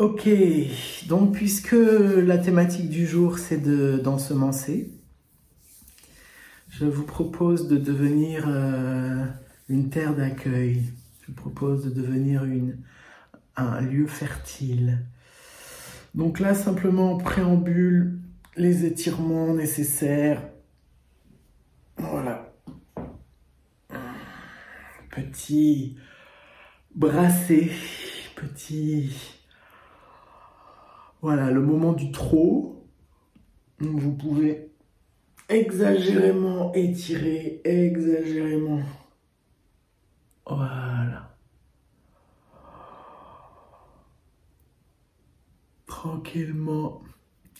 Ok, donc puisque la thématique du jour c'est de d'ensemencer, je vous propose de devenir euh, une terre d'accueil. Je vous propose de devenir une, un lieu fertile. Donc là, simplement en préambule, les étirements nécessaires. Voilà. Petit brassé, petit voilà, le moment du trop. Vous pouvez exagérément étirer, exagérément. Voilà. Tranquillement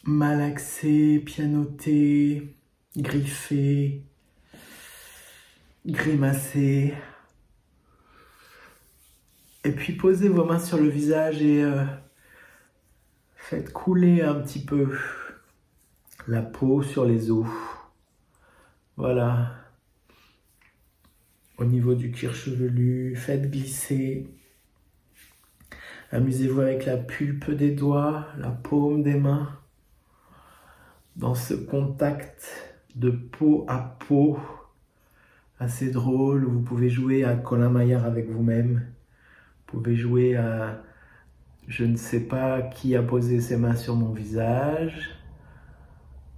malaxer, pianoter, griffer, grimacer. Et puis posez vos mains sur le visage et euh, Faites couler un petit peu la peau sur les os. Voilà. Au niveau du cuir chevelu, faites glisser. Amusez-vous avec la pulpe des doigts, la paume des mains. Dans ce contact de peau à peau assez drôle, vous pouvez jouer à Colin Maillard avec vous-même. Vous pouvez jouer à je ne sais pas qui a posé ses mains sur mon visage.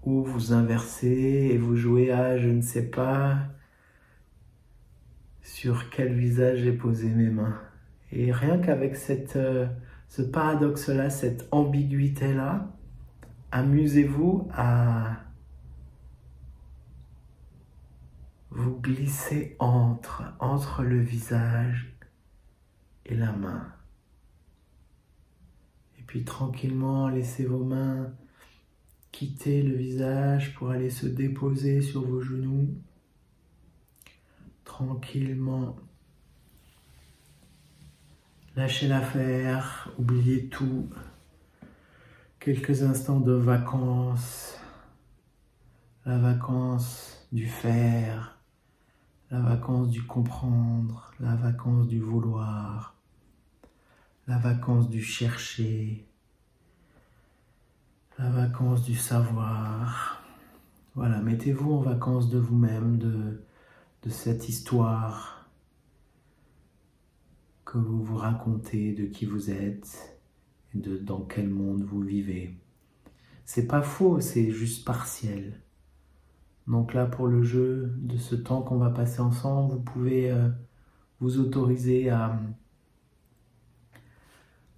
Ou vous inversez et vous jouez à je ne sais pas sur quel visage j'ai posé mes mains. Et rien qu'avec euh, ce paradoxe-là, cette ambiguïté-là, amusez-vous à vous glisser entre, entre le visage et la main. Puis tranquillement, laissez vos mains quitter le visage pour aller se déposer sur vos genoux. Tranquillement. Lâchez l'affaire, oubliez tout. Quelques instants de vacances. La vacance du faire, la vacance du comprendre, la vacance du vouloir la vacance du chercher, la vacance du savoir. Voilà, mettez-vous en vacances de vous-même, de, de cette histoire que vous vous racontez de qui vous êtes et de dans quel monde vous vivez. C'est pas faux, c'est juste partiel. Donc là, pour le jeu de ce temps qu'on va passer ensemble, vous pouvez euh, vous autoriser à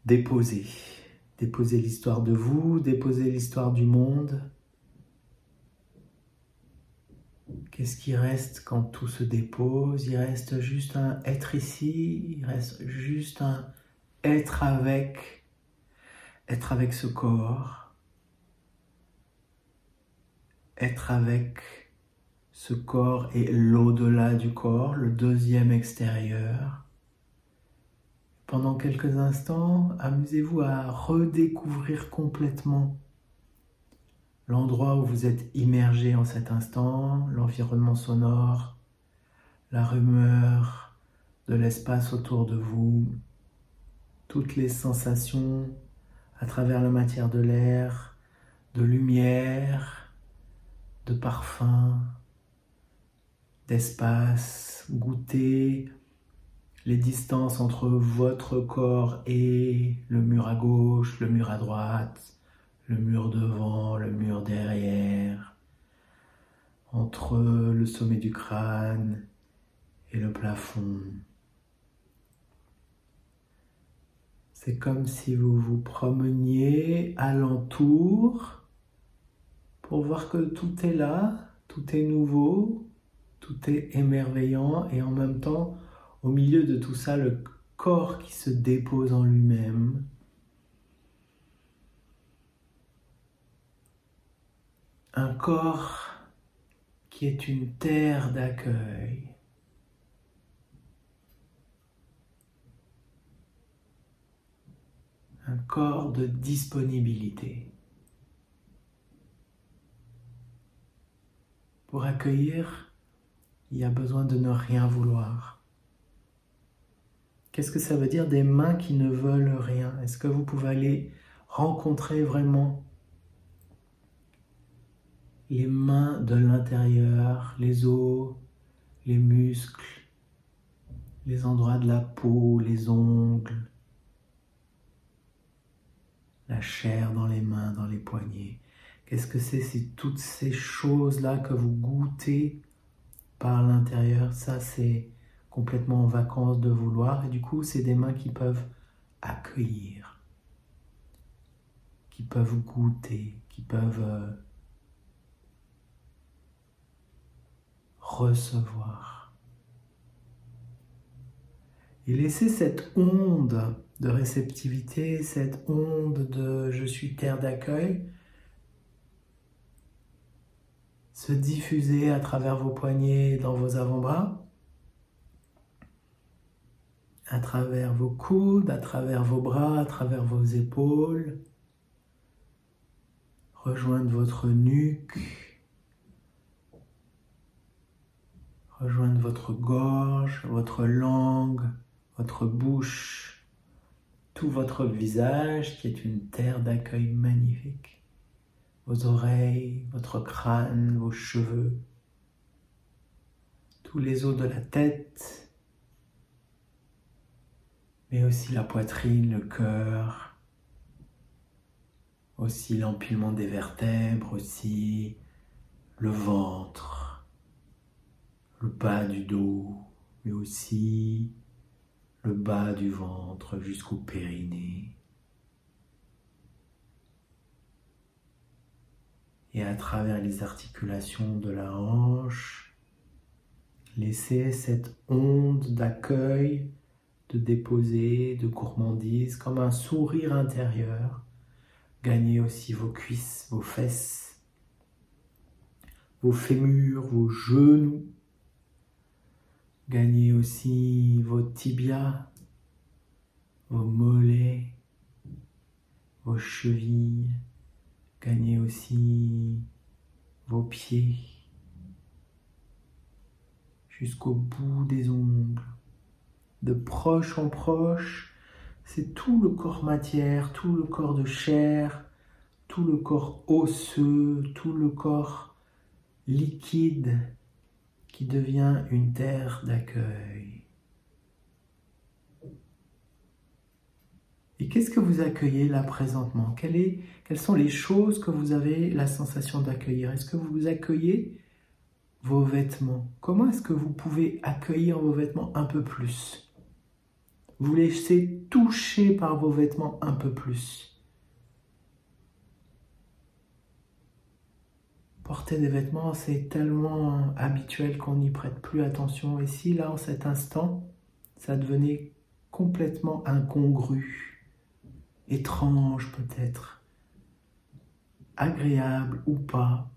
déposer. Déposer l'histoire de vous, déposer l'histoire du monde. Qu'est-ce qui reste quand tout se dépose? Il reste juste un être ici, il reste juste un être avec, être avec ce corps, être avec ce corps et l'au-delà du corps, le deuxième extérieur. Pendant quelques instants, amusez-vous à redécouvrir complètement l'endroit où vous êtes immergé en cet instant, l'environnement sonore, la rumeur de l'espace autour de vous, toutes les sensations à travers la matière de l'air, de lumière, de parfum, d'espace, goûter les distances entre votre corps et le mur à gauche, le mur à droite, le mur devant, le mur derrière, entre le sommet du crâne et le plafond. C'est comme si vous vous promeniez alentour pour voir que tout est là, tout est nouveau, tout est émerveillant et en même temps au milieu de tout ça, le corps qui se dépose en lui-même. Un corps qui est une terre d'accueil. Un corps de disponibilité. Pour accueillir, il y a besoin de ne rien vouloir. Qu'est-ce que ça veut dire des mains qui ne veulent rien? Est-ce que vous pouvez aller rencontrer vraiment les mains de l'intérieur, les os, les muscles, les endroits de la peau, les ongles, la chair dans les mains, dans les poignets? Qu'est-ce que c'est C'est toutes ces choses-là que vous goûtez par l'intérieur? Ça, c'est complètement en vacances de vouloir. Et du coup, c'est des mains qui peuvent accueillir, qui peuvent goûter, qui peuvent euh, recevoir. Et laisser cette onde de réceptivité, cette onde de je suis terre d'accueil, se diffuser à travers vos poignets dans vos avant-bras, à travers vos coudes, à travers vos bras, à travers vos épaules, rejoindre votre nuque, rejoindre votre gorge, votre langue, votre bouche, tout votre visage qui est une terre d'accueil magnifique. Vos oreilles, votre crâne, vos cheveux, tous les os de la tête, mais aussi la poitrine, le cœur, aussi l'empilement des vertèbres, aussi le ventre, le bas du dos, mais aussi le bas du ventre jusqu'au périnée. Et à travers les articulations de la hanche, laissez cette onde d'accueil, de déposer, de gourmandise, comme un sourire intérieur. Gagnez aussi vos cuisses, vos fesses, vos fémurs, vos genoux, Gagnez aussi vos tibias, vos mollets, vos chevilles. Gagnez aussi vos pieds jusqu'au bout des ongles. De proche en proche, c'est tout le corps matière, tout le corps de chair, tout le corps osseux, tout le corps liquide qui devient une terre d'accueil. Et qu'est-ce que vous accueillez là présentement? Quelles sont les choses que vous avez la sensation d'accueillir? Est-ce que vous accueillez vos vêtements? Comment est-ce que vous pouvez accueillir vos vêtements un peu plus? Vous laissez toucher par vos vêtements un peu plus. Porter des vêtements, c'est tellement habituel qu'on n'y prête plus attention. Et si là, en cet instant, ça devenait complètement incongru, étrange peut-être, agréable ou pas,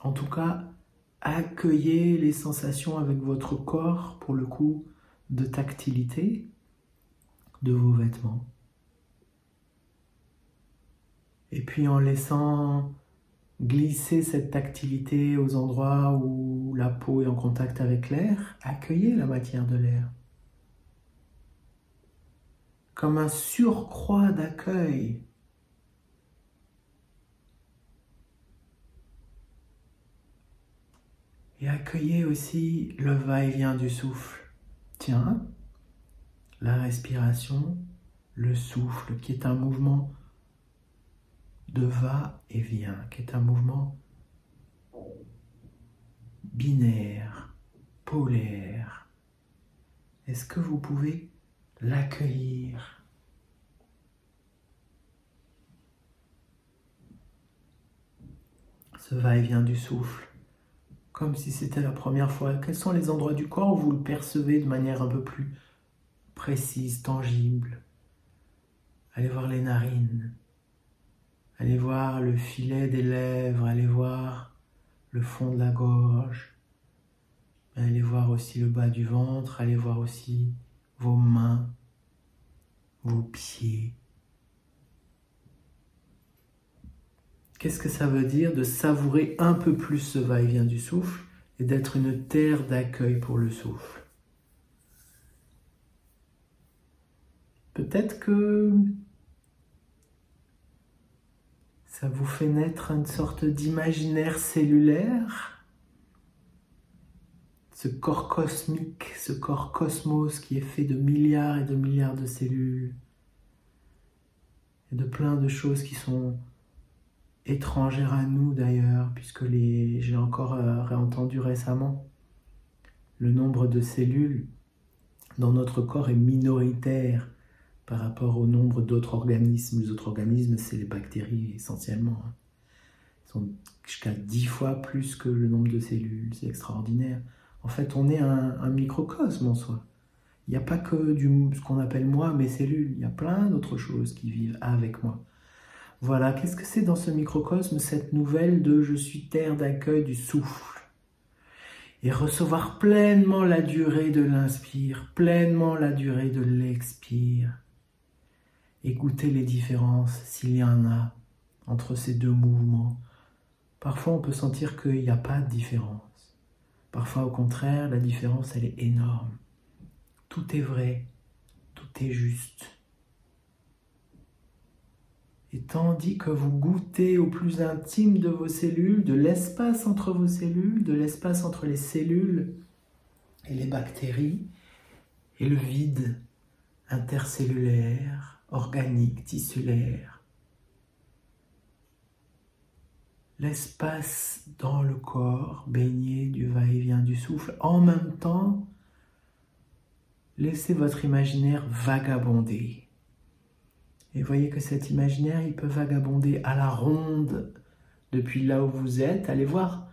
en tout cas, accueillez les sensations avec votre corps, pour le coup, de tactilité de vos vêtements. Et puis en laissant Glissez cette tactilité aux endroits où la peau est en contact avec l'air. Accueillez la matière de l'air. Comme un surcroît d'accueil. Et accueillez aussi le va-et-vient du souffle. Tiens, la respiration, le souffle qui est un mouvement de va-et-vient, qui est un mouvement binaire, polaire. Est-ce que vous pouvez l'accueillir? Ce va-et-vient du souffle, comme si c'était la première fois. Quels sont les endroits du corps où vous le percevez de manière un peu plus précise, tangible. Allez voir les narines, Allez voir le filet des lèvres, allez voir le fond de la gorge. Allez voir aussi le bas du ventre, allez voir aussi vos mains, vos pieds. Qu'est-ce que ça veut dire de savourer un peu plus ce va-et-vient du souffle et d'être une terre d'accueil pour le souffle? Peut-être que ça vous fait naître une sorte d'imaginaire cellulaire, ce corps cosmique, ce corps cosmos qui est fait de milliards et de milliards de cellules et de plein de choses qui sont étrangères à nous d'ailleurs, puisque j'ai encore euh, réentendu récemment le nombre de cellules dans notre corps est minoritaire par rapport au nombre d'autres organismes. Les autres organismes, c'est les bactéries essentiellement. Hein. Ils sont jusqu'à dix fois plus que le nombre de cellules. C'est extraordinaire. En fait, on est un, microcosme en soi. Il n'y a pas que du, ce qu'on appelle moi, mes cellules. Il y a plein d'autres choses qui vivent avec moi. Voilà, qu'est-ce que c'est dans ce microcosme, cette nouvelle de je suis terre d'accueil du souffle et recevoir pleinement la durée de l'inspire, pleinement la durée de l'expire? Écoutez les différences, s'il y en a, entre ces deux mouvements. Parfois, on peut sentir qu'il n'y a pas de différence. Parfois, au contraire, la différence, elle est énorme. Tout est vrai, tout est juste. Et tandis que vous goûtez au plus intime de vos cellules, de l'espace entre vos cellules, de l'espace entre les cellules et les bactéries, et le vide intercellulaire, organique, tissulaire, l'espace dans le corps baigné du va-et-vient du souffle, en même temps, laissez votre imaginaire vagabonder et voyez que cet imaginaire, il peut vagabonder à la ronde depuis là où vous êtes. Allez voir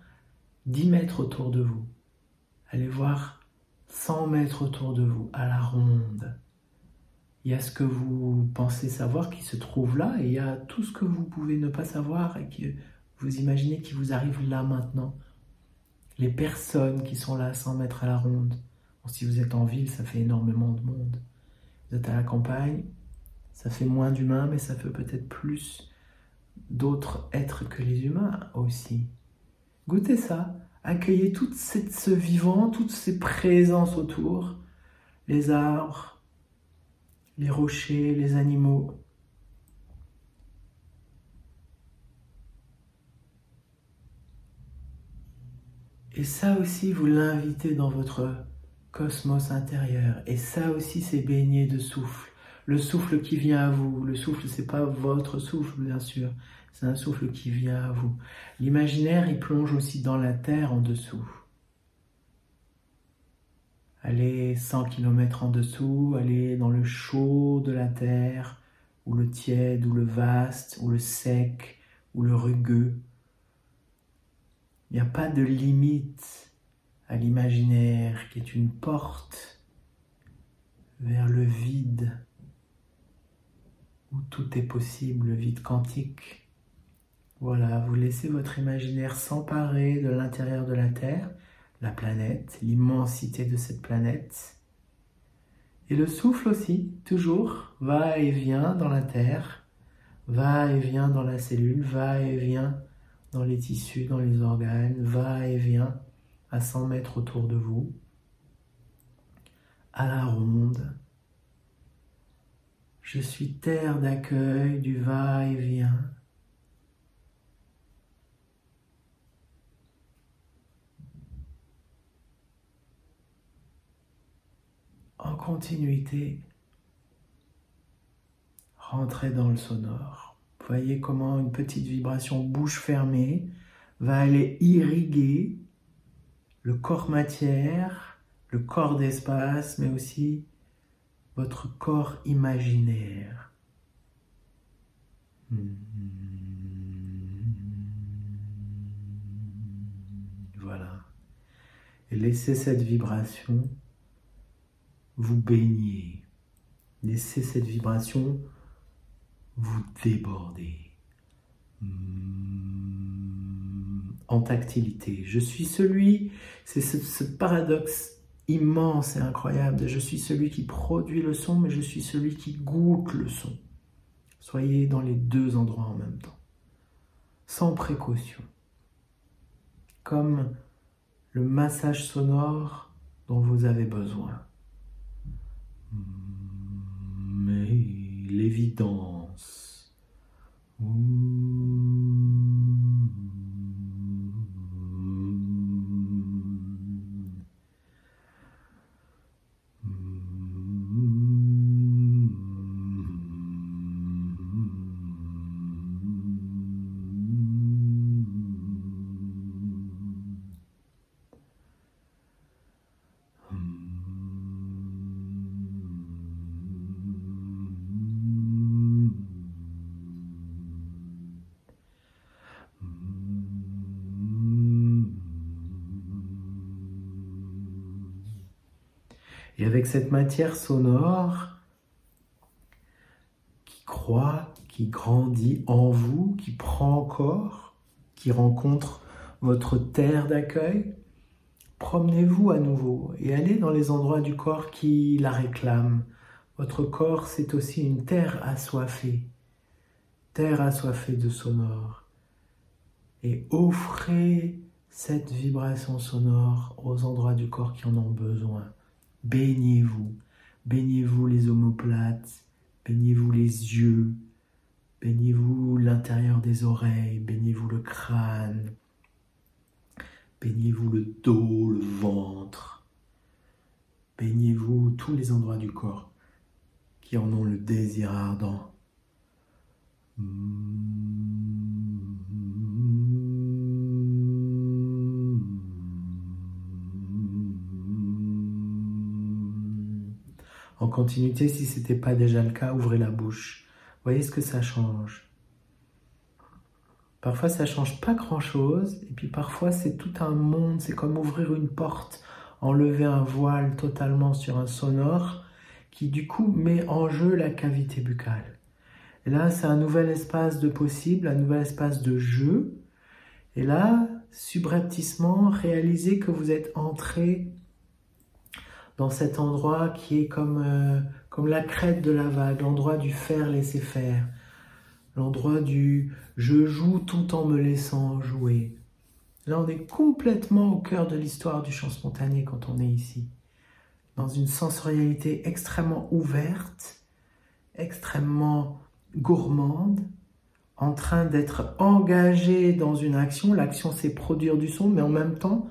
10 mètres autour de vous. Allez voir 100 mètres autour de vous, à la ronde. Il y a ce que vous pensez savoir qui se trouve là, et il y a tout ce que vous pouvez ne pas savoir et que vous imaginez qui vous arrive là maintenant. Les personnes qui sont là à 100 mètres à la ronde. si vous êtes en ville, ça fait énormément de monde. Vous êtes à la campagne, ça fait moins d'humains, mais ça fait peut-être plus d'autres êtres que les humains aussi. Goûtez ça, accueillez tout ce vivant, toutes ces présences autour, les arbres, les rochers, les animaux. Et ça aussi, vous l'invitez dans votre cosmos intérieur. Et ça aussi, c'est baigné de souffle le souffle qui vient à vous. Le souffle, c'est pas votre souffle, bien sûr. C'est un souffle qui vient à vous. L'imaginaire, il plonge aussi dans la terre en dessous. Allez 100 km en dessous, allez dans le chaud de la terre, ou le tiède, ou le vaste, ou le sec, ou le rugueux. Il n'y a pas de limite à l'imaginaire qui est une porte vers le vide où tout est possible, le vide quantique. Voilà, vous laissez votre imaginaire s'emparer de l'intérieur de la Terre, la planète, l'immensité de cette planète. Et le souffle aussi, toujours, va et vient dans la Terre, va et vient dans la cellule, va et vient dans les tissus, dans les organes, va et vient à 100 mètres autour de vous, à la ronde, je suis terre d'accueil du va-et-vient. En continuité, rentrez dans le sonore. Voyez comment une petite vibration bouche fermée va aller irriguer le corps matière, le corps d'espace, mais aussi votre corps imaginaire. Voilà. Et laissez cette vibration vous baigner. Laissez cette vibration vous déborder. En tactilité. Je suis celui, c'est ce paradoxe immense et incroyable je suis celui qui produit le son, mais je suis celui qui goûte le son. Soyez dans les deux endroits en même temps, sans précaution, comme le massage sonore dont vous avez besoin mais l'évidence. Et avec cette matière sonore qui croît, qui grandit en vous, qui prend corps, qui rencontre votre terre d'accueil, promenez-vous à nouveau et allez dans les endroits du corps qui la réclament. Votre corps, c'est aussi une terre assoiffée, terre assoiffée de sonore. Et offrez cette vibration sonore aux endroits du corps qui en ont besoin. Baignez-vous, baignez-vous les omoplates, baignez-vous les yeux, baignez-vous l'intérieur des oreilles, baignez-vous le crâne, baignez-vous le dos, le ventre, baignez-vous tous les endroits du corps qui en ont le désir ardent. En continuité, si ce n'était pas déjà le cas, ouvrez la bouche. Voyez ce que ça change. Parfois, ça change pas grand-chose, et puis parfois, c'est tout un monde. C'est comme ouvrir une porte, enlever un voile totalement sur un sonore, qui du coup met en jeu la cavité buccale. Et là, c'est un nouvel espace de possible, un nouvel espace de jeu. Et là, subrepticement, réalisez que vous êtes entré dans cet endroit qui est comme, euh, comme la crête de la vague, l'endroit du faire laisser faire, l'endroit du je joue tout en me laissant jouer. Là, on est complètement au cœur de l'histoire du chant spontané quand on est ici, dans une sensorialité extrêmement ouverte, extrêmement gourmande, en train d'être engagé dans une action. L'action, c'est produire du son, mais en même temps,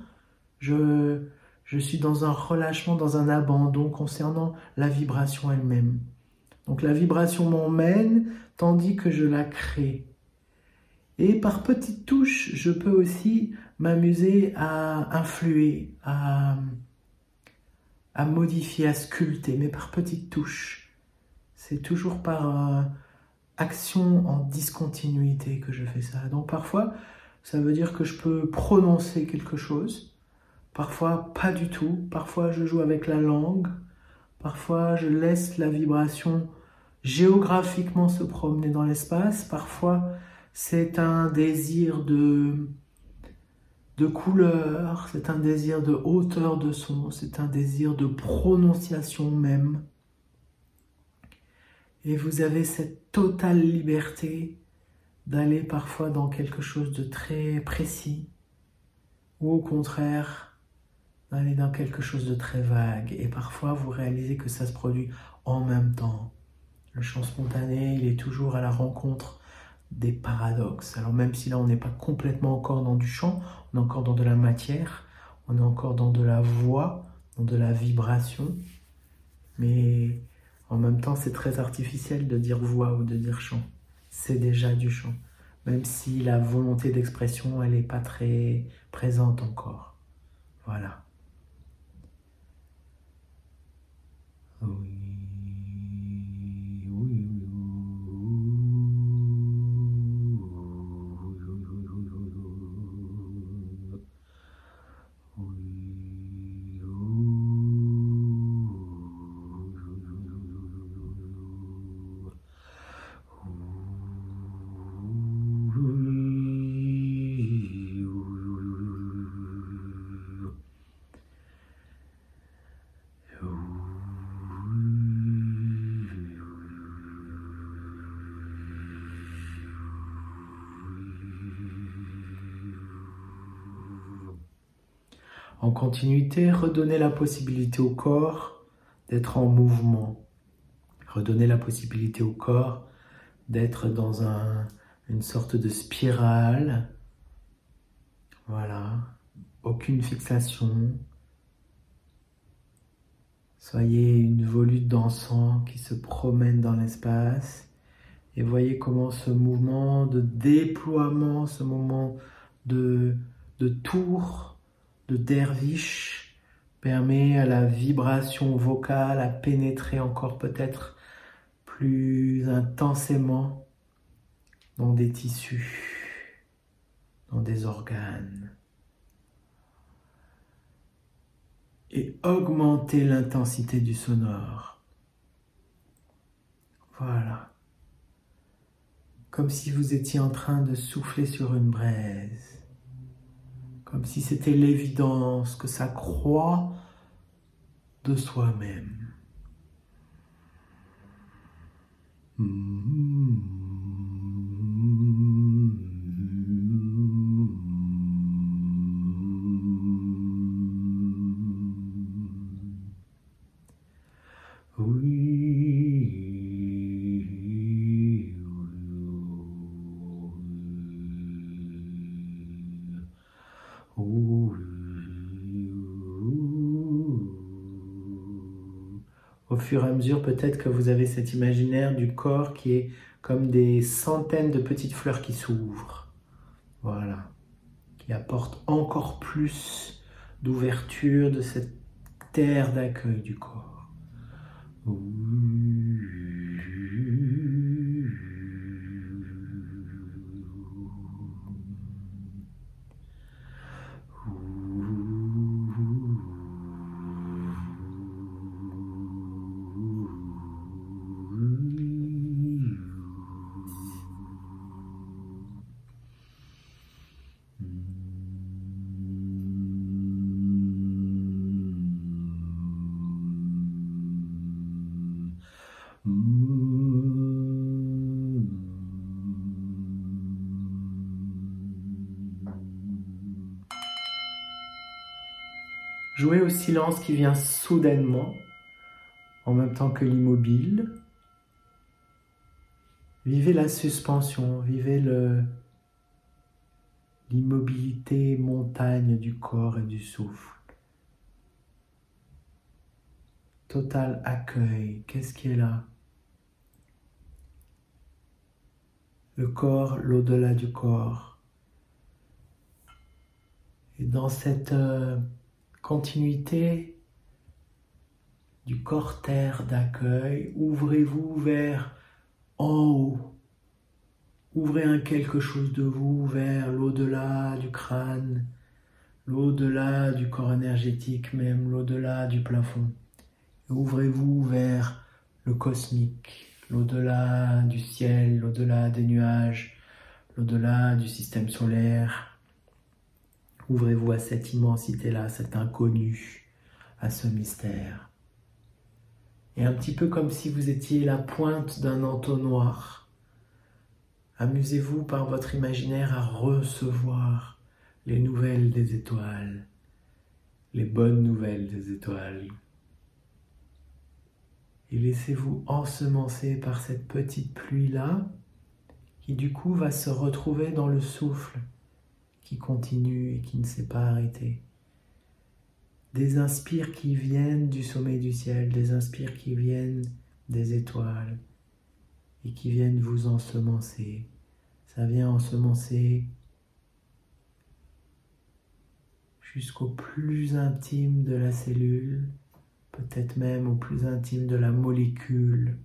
je, je suis dans un relâchement, dans un abandon concernant la vibration elle-même. Donc la vibration m'emmène tandis que je la crée. Et par petites touches, je peux aussi m'amuser à influer, à, modifier, à sculpter, mais par petites touches. C'est toujours par euh, action en discontinuité que je fais ça. Donc parfois, ça veut dire que je peux prononcer quelque chose, Parfois, pas du tout. Parfois, je joue avec la langue. Parfois, je laisse la vibration géographiquement se promener dans l'espace. Parfois, c'est un désir de, de couleur, c'est un désir de hauteur de son, c'est un désir de prononciation même. Et vous avez cette totale liberté d'aller parfois dans quelque chose de très précis, ou au contraire, d'aller dans quelque chose de très vague. Et parfois, vous réalisez que ça se produit en même temps. Le chant spontané, il est toujours à la rencontre des paradoxes. Alors même si là, on n'est pas complètement encore dans du chant, on est encore dans de la matière, on est encore dans de la voix, dans de la vibration. Mais en même temps, c'est très artificiel de dire voix ou de dire chant. C'est déjà du chant. Même si la volonté d'expression, elle n'est pas très présente encore. Voilà. Oui. En continuité, redonnez la possibilité au corps d'être en mouvement. Redonnez la possibilité au corps d'être dans une sorte de spirale. Voilà. Aucune fixation. Soyez une volute d'encens qui se promène dans l'espace. Et voyez comment ce mouvement de déploiement, ce moment de, de tour, de derviche, permet à la vibration vocale à pénétrer encore peut-être plus intensément dans des tissus, dans des organes. Et augmenter l'intensité du sonore. Voilà. Comme si vous étiez en train de souffler sur une braise. Comme si c'était l'évidence que ça croît de soi-même. Fur à mesure, peut-être que vous avez cet imaginaire du corps qui est comme des centaines de petites fleurs qui s'ouvrent. Voilà. Qui apporte encore plus d'ouverture de cette terre d'accueil du corps. Silence qui vient soudainement, en même temps que l'immobile. Vivez la suspension, vivez le, l'immobilité montagne du corps et du souffle. Total accueil, qu'est-ce qui est là? Le corps, l'au-delà du corps. Et dans cette euh, continuité du cortère d'accueil, ouvrez-vous vers en haut. Ouvrez un quelque chose de vous vers l'au-delà du crâne, l'au-delà du corps énergétique même, l'au-delà du plafond. Ouvrez-vous vers le cosmique, l'au-delà du ciel, l'au-delà des nuages, l'au-delà du système solaire, Ouvrez-vous à cette immensité-là, cet inconnu, à ce mystère. Et un petit peu comme si vous étiez la pointe d'un entonnoir. Amusez-vous par votre imaginaire à recevoir les nouvelles des étoiles, les bonnes nouvelles des étoiles. Et laissez-vous ensemencer par cette petite pluie-là, qui du coup va se retrouver dans le souffle qui continue et qui ne s'est pas arrêté. Des inspires qui viennent du sommet du ciel, des inspires qui viennent des étoiles et qui viennent vous ensemencer. Ça vient ensemencer jusqu'au plus intime de la cellule, peut-être même au plus intime de la molécule,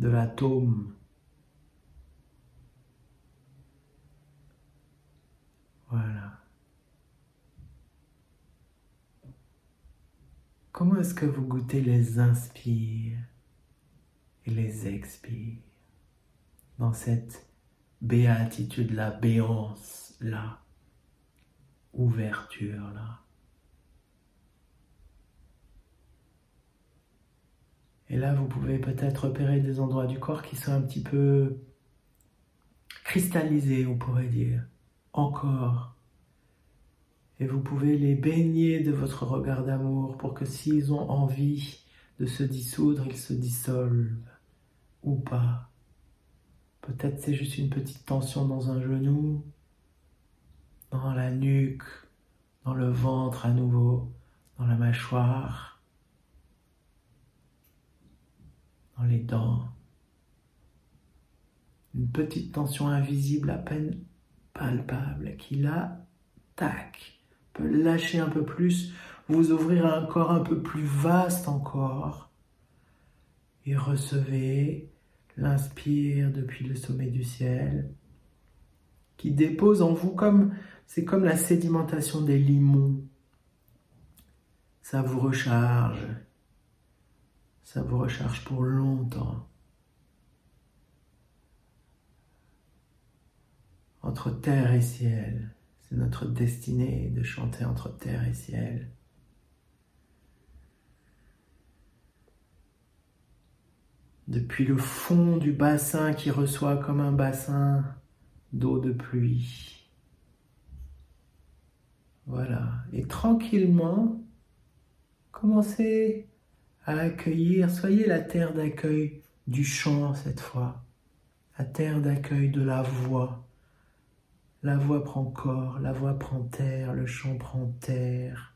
de l'atome. Voilà. Comment est-ce que vous goûtez les inspires et les expires dans cette béatitude-là, béance-là, ouverture-là? Et là, vous pouvez peut-être repérer des endroits du corps qui sont un petit peu cristallisés, on pourrait dire encore. Et vous pouvez les baigner de votre regard d'amour pour que s'ils ont envie de se dissoudre, ils se dissolvent ou pas. Peut-être c'est juste une petite tension dans un genou, dans la nuque, dans le ventre à nouveau, dans la mâchoire, dans les dents. Une petite tension invisible à peine palpable qui là, tac, peut lâcher un peu plus, vous ouvrir un corps un peu plus vaste encore. Et recevez l'inspire depuis le sommet du ciel qui dépose en vous comme c'est comme la sédimentation des limons. Ça vous recharge. Ça vous recharge pour longtemps. Entre terre et ciel, c'est notre destinée de chanter entre terre et ciel. Depuis le fond du bassin qui reçoit comme un bassin d'eau de pluie. Voilà. Et tranquillement, commencez à accueillir, soyez la terre d'accueil du chant cette fois, la terre d'accueil de la voix. La voix prend corps, la voix prend terre, le chant prend terre.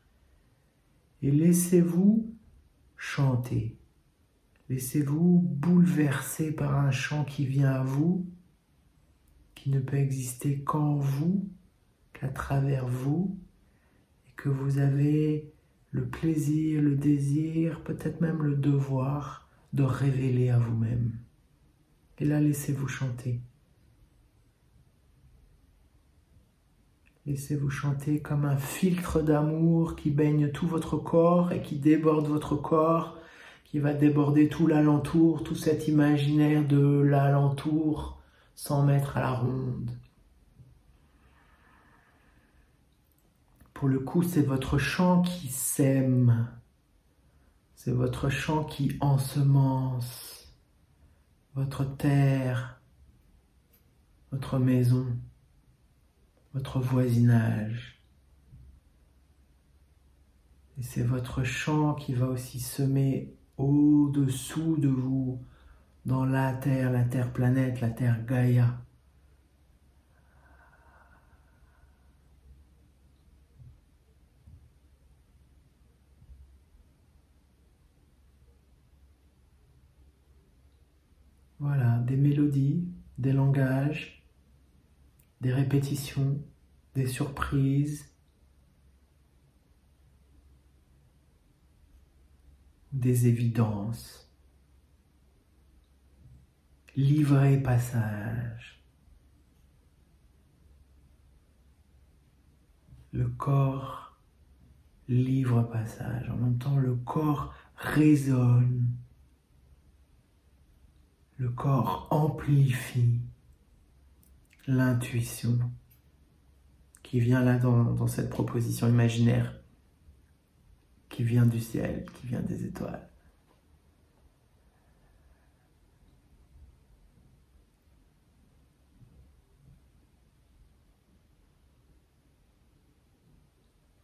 Et laissez-vous chanter. Laissez-vous bouleverser par un chant qui vient à vous, qui ne peut exister qu'en vous, qu'à travers vous, que vous avez le plaisir, le désir, peut-être même le devoir de révéler à vous-même. Et là, laissez-vous chanter. Laissez-vous chanter comme un filtre d'amour qui baigne tout votre corps et qui déborde votre corps, qui va déborder tout l'alentour, tout cet imaginaire de l'alentour sans mettre à la ronde. Pour le coup, c'est votre chant qui sème. C'est votre chant qui ensemence votre terre, votre maison, votre voisinage. Et c'est votre chant qui va aussi semer au-dessous de vous, dans la terre, la terre planète, la terre Gaïa. Voilà, des mélodies, des langages, des répétitions, des surprises, des évidences. Livrer passage. Le corps livre passage. En même temps, le corps résonne le corps amplifie l'intuition qui vient là dans, cette proposition imaginaire, qui vient du ciel, qui vient des étoiles.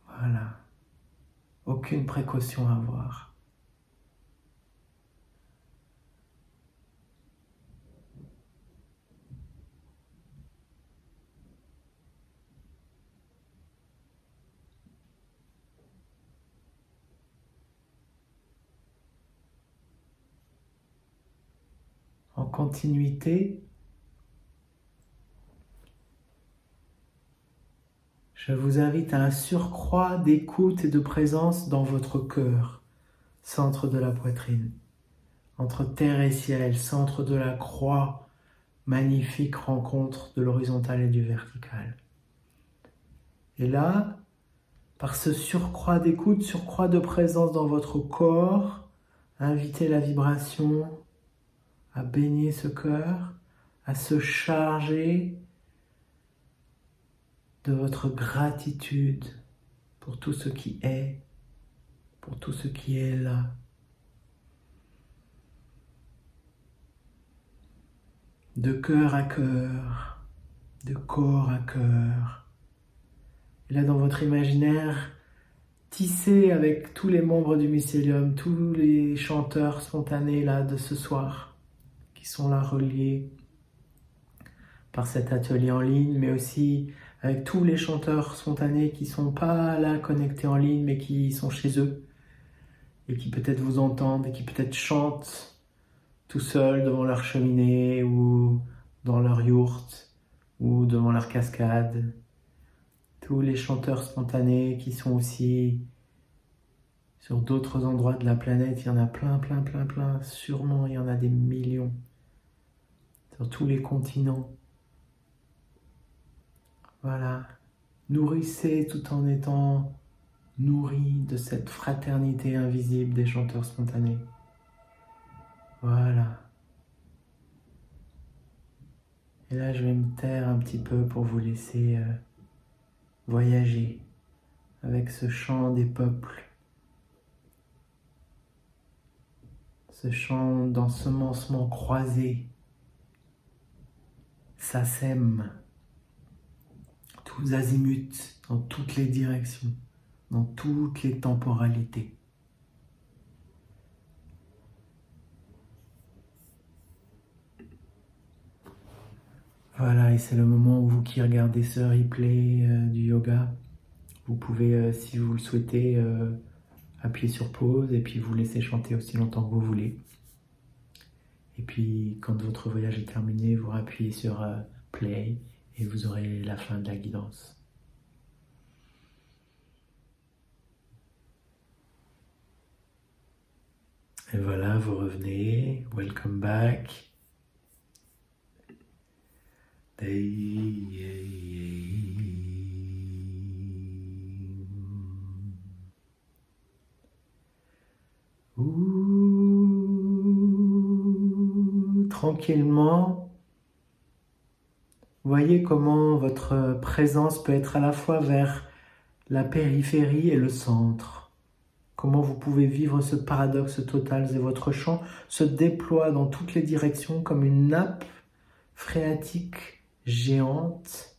Voilà. Aucune précaution à avoir. Continuité, je vous invite à un surcroît d'écoute et de présence dans votre cœur, centre de la poitrine, entre terre et ciel, centre de la croix, magnifique rencontre de l'horizontal et du vertical. Et là, par ce surcroît d'écoute, surcroît de présence dans votre corps, invitez la vibration à baigner ce cœur, à se charger de votre gratitude pour tout ce qui est, pour tout ce qui est là. De cœur à cœur, de corps à cœur. Et là, dans votre imaginaire, tissez avec tous les membres du mycélium, tous les chanteurs spontanés là de ce soir qui sont là reliés par cet atelier en ligne, mais aussi avec tous les chanteurs spontanés qui sont pas là connectés en ligne, mais qui sont chez eux et qui peut-être vous entendent et qui peut-être chantent tout seuls devant leur cheminée ou dans leur yourte ou devant leur cascade. Tous les chanteurs spontanés qui sont aussi sur d'autres endroits de la planète, il y en a plein, plein, plein, plein. Sûrement, il y en a des millions. Tous les continents. Voilà. Nourrissez tout en étant nourri de cette fraternité invisible des chanteurs spontanés. Voilà. Et là, je vais me taire un petit peu pour vous laisser euh, voyager avec ce chant des peuples. Ce chant d'ensemencement croisé. Ça sème tous azimuts, dans toutes les directions, dans toutes les temporalités. Voilà, et c'est le moment où vous qui regardez ce replay euh, du yoga, vous pouvez, euh, si vous le souhaitez, euh, appuyer sur pause et puis vous laisser chanter aussi longtemps que vous voulez. Et puis, quand votre voyage est terminé, vous appuyez sur play et vous aurez la fin de la guidance. Et voilà, vous revenez. Welcome back. Tranquillement, voyez comment votre présence peut être à la fois vers la périphérie et le centre. Comment vous pouvez vivre ce paradoxe total et votre champ se déploie dans toutes les directions comme une nappe phréatique géante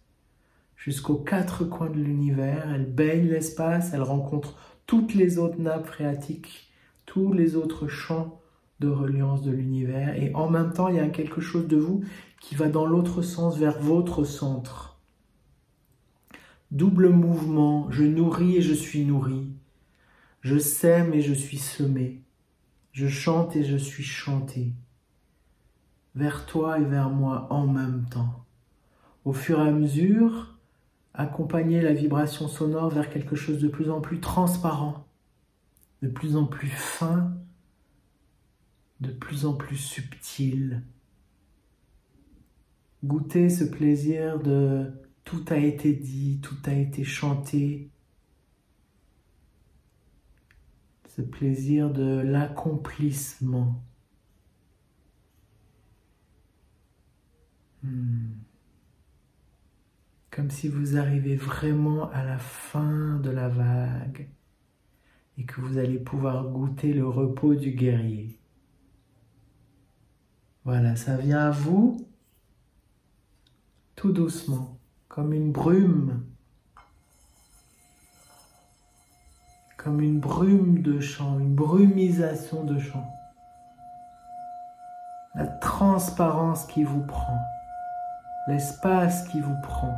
jusqu'aux quatre coins de l'univers. Elle baigne l'espace, elle rencontre toutes les autres nappes phréatiques, tous les autres champs de reliance de l'univers. Et en même temps, il y a quelque chose de vous qui va dans l'autre sens, vers votre centre. Double mouvement, je nourris et je suis nourri. Je sème et je suis semé. Je chante et je suis chanté. Vers toi et vers moi en même temps au fur et à mesure, accompagner la vibration sonore vers quelque chose de plus en plus transparent, de plus en plus fin, de plus en plus subtil. Goûter ce plaisir de tout a été dit, tout a été chanté, ce plaisir de l'accomplissement. Hmm comme si vous arrivez vraiment à la fin de la vague et que vous allez pouvoir goûter le repos du guerrier. Voilà, ça vient à vous tout doucement, comme une brume, comme une brume de chant, une brumisation de chant. La transparence qui vous prend, l'espace qui vous prend.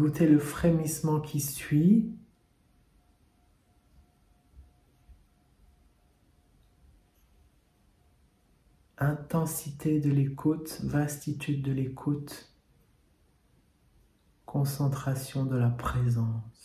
Goûtez le frémissement qui suit. Intensité de l'écoute, vastitude de l'écoute, concentration de la présence.